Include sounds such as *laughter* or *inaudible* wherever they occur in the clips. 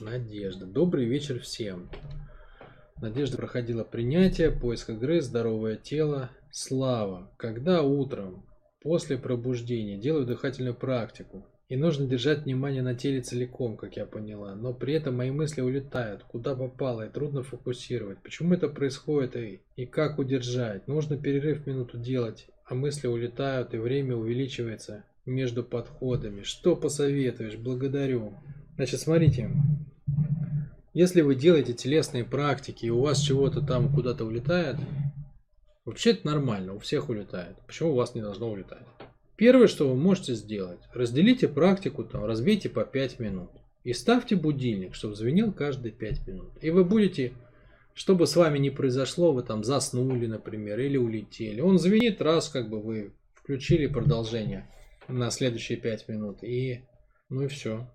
Надежда. Добрый вечер всем. Надежда проходила принятие, поиск игры, здоровое тело. Слава. Когда утром, после пробуждения, делаю дыхательную практику. И нужно держать внимание на теле целиком, как я поняла. Но при этом мои мысли улетают, куда попало, и трудно фокусировать. Почему это происходит и, и как удержать? Нужно перерыв минуту делать, а мысли улетают, и время увеличивается между подходами. Что посоветуешь? Благодарю. Значит, смотрите, если вы делаете телесные практики, и у вас чего-то там куда-то улетает, вообще это нормально, у всех улетает. Почему у вас не должно улетать? Первое, что вы можете сделать, разделите практику, там, разбейте по 5 минут. И ставьте будильник, чтобы звенел каждые 5 минут. И вы будете, чтобы с вами не произошло, вы там заснули, например, или улетели. Он звенит раз, как бы вы включили продолжение на следующие 5 минут. И ну и все.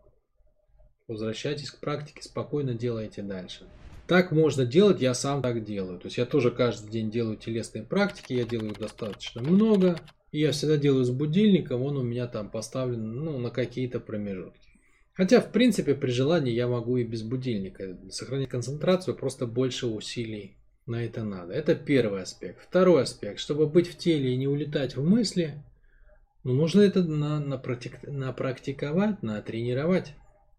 Возвращайтесь к практике, спокойно делайте дальше. Так можно делать, я сам так делаю. То есть я тоже каждый день делаю телесные практики, я делаю достаточно много. И я всегда делаю с будильником, он у меня там поставлен ну, на какие-то промежутки. Хотя, в принципе, при желании я могу и без будильника сохранить концентрацию, просто больше усилий на это надо. Это первый аспект. Второй аспект. Чтобы быть в теле и не улетать в мысли, ну, нужно это на, на, практик, на практиковать, на тренировать.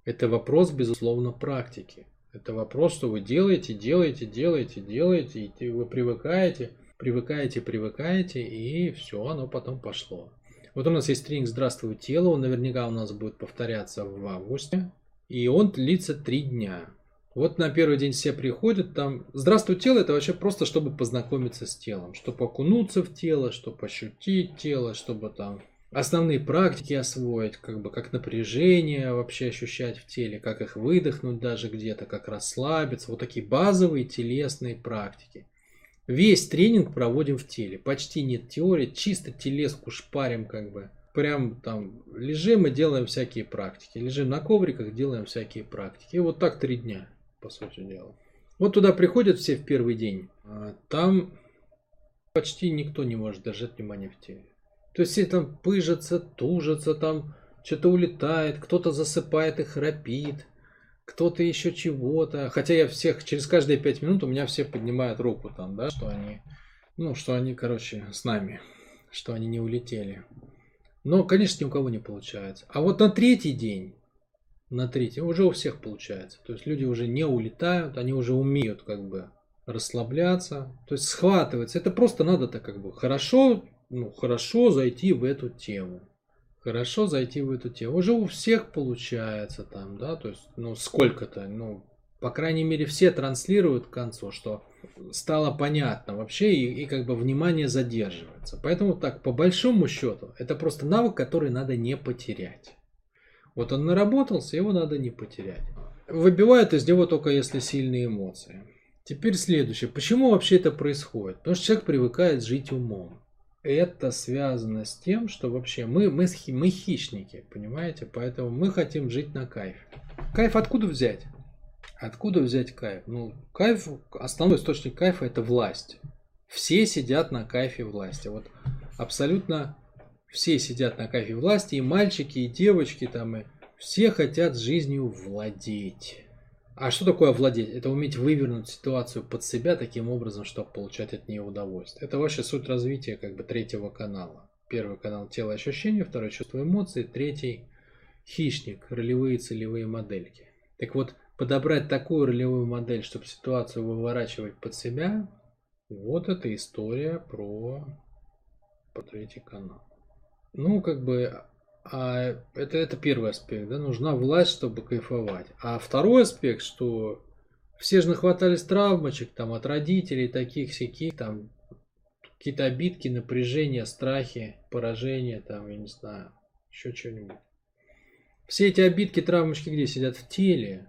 Это вопрос, безусловно, практики. Это вопрос, что вы делаете, делаете, делаете, делаете, и вы привыкаете, привыкаете, привыкаете, и все, оно потом пошло. Вот у нас есть тренинг «Здравствуй, тело», он наверняка у нас будет повторяться в августе, и он длится три дня. Вот на первый день все приходят, там «Здравствуй, тело» это вообще просто, чтобы познакомиться с телом, чтобы окунуться в тело, чтобы ощутить тело, чтобы там основные практики освоить, как бы как напряжение вообще ощущать в теле, как их выдохнуть даже где-то, как расслабиться. Вот такие базовые телесные практики. Весь тренинг проводим в теле. Почти нет теории, чисто телеску шпарим как бы. Прям там лежим и делаем всякие практики. Лежим на ковриках, делаем всякие практики. И вот так три дня, по сути дела. Вот туда приходят все в первый день. А там почти никто не может держать внимание в теле. То есть все там пыжатся, тужатся, там что-то улетает, кто-то засыпает и храпит, кто-то еще чего-то. Хотя я всех, через каждые пять минут у меня все поднимают руку там, да, что они, ну, что они, короче, с нами, что они не улетели. Но, конечно, ни у кого не получается. А вот на третий день, на третий, уже у всех получается. То есть люди уже не улетают, они уже умеют как бы расслабляться, то есть схватывается. Это просто надо так как бы хорошо ну, хорошо зайти в эту тему. Хорошо зайти в эту тему. Уже у всех получается там, да, то есть, ну, сколько-то, ну, по крайней мере, все транслируют к концу, что стало понятно вообще, и, и как бы внимание задерживается. Поэтому так, по большому счету, это просто навык, который надо не потерять. Вот он наработался, его надо не потерять. Выбивают из него только если сильные эмоции. Теперь следующее. Почему вообще это происходит? Потому что человек привыкает жить умом это связано с тем, что вообще мы, мы, мы хищники, понимаете? Поэтому мы хотим жить на кайф. Кайф откуда взять? Откуда взять кайф? Ну, кайф, основной источник кайфа это власть. Все сидят на кайфе власти. Вот абсолютно все сидят на кайфе власти, и мальчики, и девочки там, и все хотят жизнью владеть. А что такое овладеть? Это уметь вывернуть ситуацию под себя таким образом, чтобы получать от нее удовольствие. Это вообще суть развития как бы третьего канала. Первый канал тело ощущения, второй чувство эмоций, третий хищник, ролевые целевые модельки. Так вот, подобрать такую ролевую модель, чтобы ситуацию выворачивать под себя, вот эта история про, про третий канал. Ну, как бы а это, это первый аспект, да, нужна власть, чтобы кайфовать. А второй аспект, что все же нахватались травмочек там от родителей, таких всяких, там какие-то обидки, напряжения, страхи, поражения, там, я не знаю, еще что-нибудь. Все эти обидки, травмочки где сидят? В теле.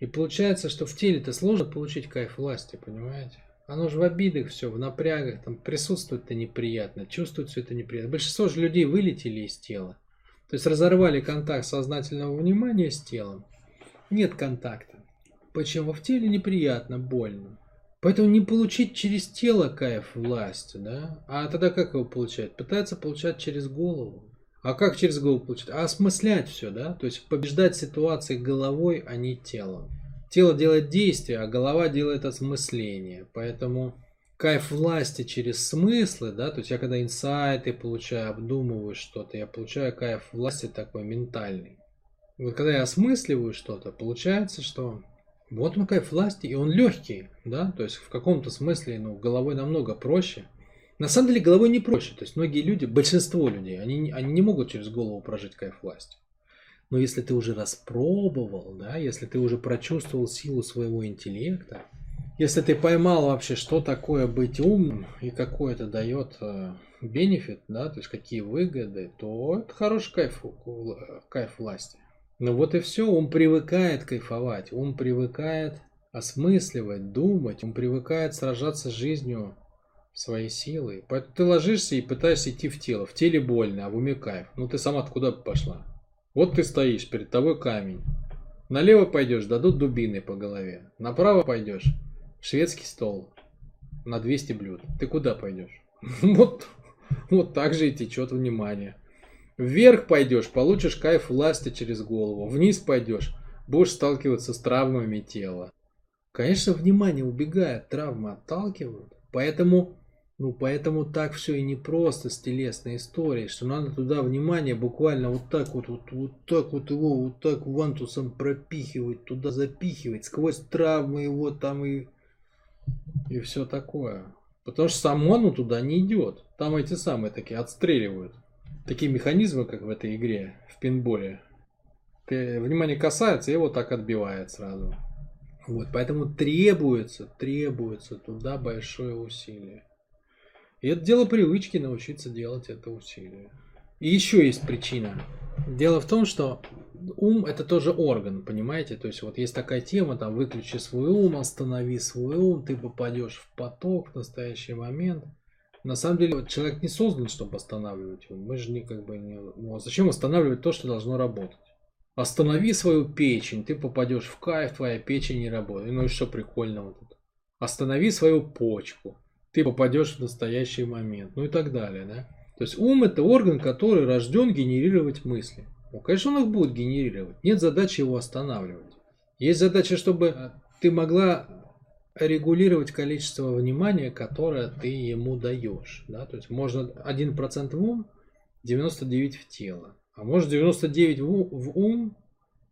И получается, что в теле-то сложно получить кайф власти, понимаете? Оно же в обидах все, в напрягах, там присутствует-то неприятно, чувствует все это неприятно. Большинство же людей вылетели из тела. То есть разорвали контакт сознательного внимания с телом. Нет контакта. Почему в теле неприятно, больно. Поэтому не получить через тело кайф власти, да? А тогда как его получать? Пытается получать через голову. А как через голову получить? А осмыслять все, да? То есть побеждать ситуации головой, а не телом. Тело делает действие, а голова делает осмысление. Поэтому кайф власти через смыслы, да, то есть я когда инсайты получаю, обдумываю что-то, я получаю кайф власти такой ментальный. Вот когда я осмысливаю что-то, получается, что вот он кайф власти, и он легкий, да, то есть в каком-то смысле, ну, головой намного проще. На самом деле головой не проще, то есть многие люди, большинство людей, они, они не могут через голову прожить кайф власти. Но если ты уже распробовал, да, если ты уже прочувствовал силу своего интеллекта, если ты поймал вообще, что такое быть умным и какой это дает бенефит, да, то есть какие выгоды, то это хороший кайф, кайф власти. Ну вот и все, он привыкает кайфовать, он привыкает осмысливать, думать, он привыкает сражаться с жизнью своей силой. Поэтому ты ложишься и пытаешься идти в тело. В теле больно, а в уме кайф. Ну ты сама куда пошла? Вот ты стоишь, перед тобой камень. Налево пойдешь, дадут дубины по голове. Направо пойдешь, шведский стол на 200 блюд. Ты куда пойдешь? *laughs* Вот, вот так же и течет внимание. Вверх пойдешь, получишь кайф власти через голову. Вниз пойдешь, будешь сталкиваться с травмами тела. Конечно, внимание убегает, травмы отталкивают. Поэтому, ну, поэтому так все и непросто с телесной историей, что надо туда внимание буквально вот так вот, вот, вот так вот его, вот так вантусом пропихивать, туда запихивать, сквозь травмы его там и, и все такое. Потому что само оно туда не идет. Там эти самые такие отстреливают такие механизмы, как в этой игре, в пинболе. Ты, внимание касается, и его так отбивает сразу. Вот, поэтому требуется, требуется туда большое усилие. И это дело привычки научиться делать это усилие. И еще есть причина. Дело в том, что ум это тоже орган, понимаете? То есть вот есть такая тема, там выключи свой ум, останови свой ум, ты попадешь в поток в настоящий момент – на самом деле человек не создан, чтобы останавливать его. Мы же не как бы не... Ну, а зачем останавливать то, что должно работать? Останови свою печень, ты попадешь в кайф, твоя печень не работает. Ну и что прикольного тут? Останови свою почку, ты попадешь в настоящий момент. Ну и так далее, да? То есть ум это орган, который рожден генерировать мысли. Ну, конечно, он их будет генерировать. Нет задачи его останавливать. Есть задача, чтобы ты могла регулировать количество внимания, которое ты ему даешь. Да? То есть можно 1% в ум, 99 в тело. А может 99 в ум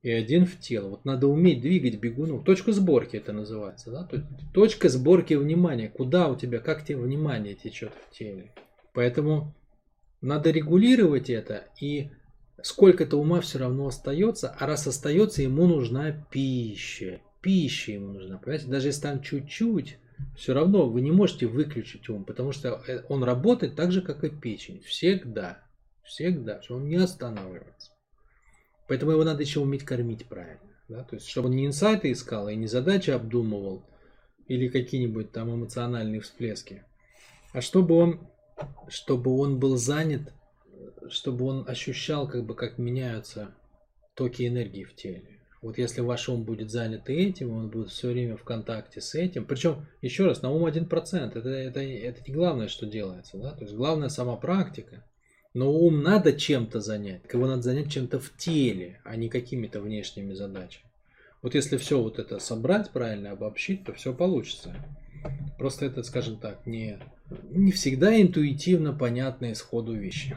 и один в тело. Вот надо уметь двигать бегуну. Точка сборки это называется. Да? То есть точка сборки внимания. Куда у тебя, как тебе внимание течет в теле. Поэтому надо регулировать это и сколько-то ума все равно остается, а раз остается, ему нужна пища пища ему нужна. Понимаете, даже если там чуть-чуть, все равно вы не можете выключить ум, потому что э, он работает так же, как и печень. Всегда. Всегда. Он не останавливается. Поэтому его надо еще уметь кормить правильно. Да? То есть, чтобы он не инсайты искал и не задачи обдумывал, или какие-нибудь там эмоциональные всплески, а чтобы он, чтобы он был занят, чтобы он ощущал, как бы, как меняются токи энергии в теле. Вот если ваш ум будет занят этим, он будет все время в контакте с этим. Причем, еще раз, на ум 1%. Это, это, это не главное, что делается. Да? То есть главное сама практика. Но ум надо чем-то занять. Его надо занять чем-то в теле, а не какими-то внешними задачами. Вот если все вот это собрать правильно, обобщить, то все получится. Просто это, скажем так, не, не всегда интуитивно понятные сходу вещи.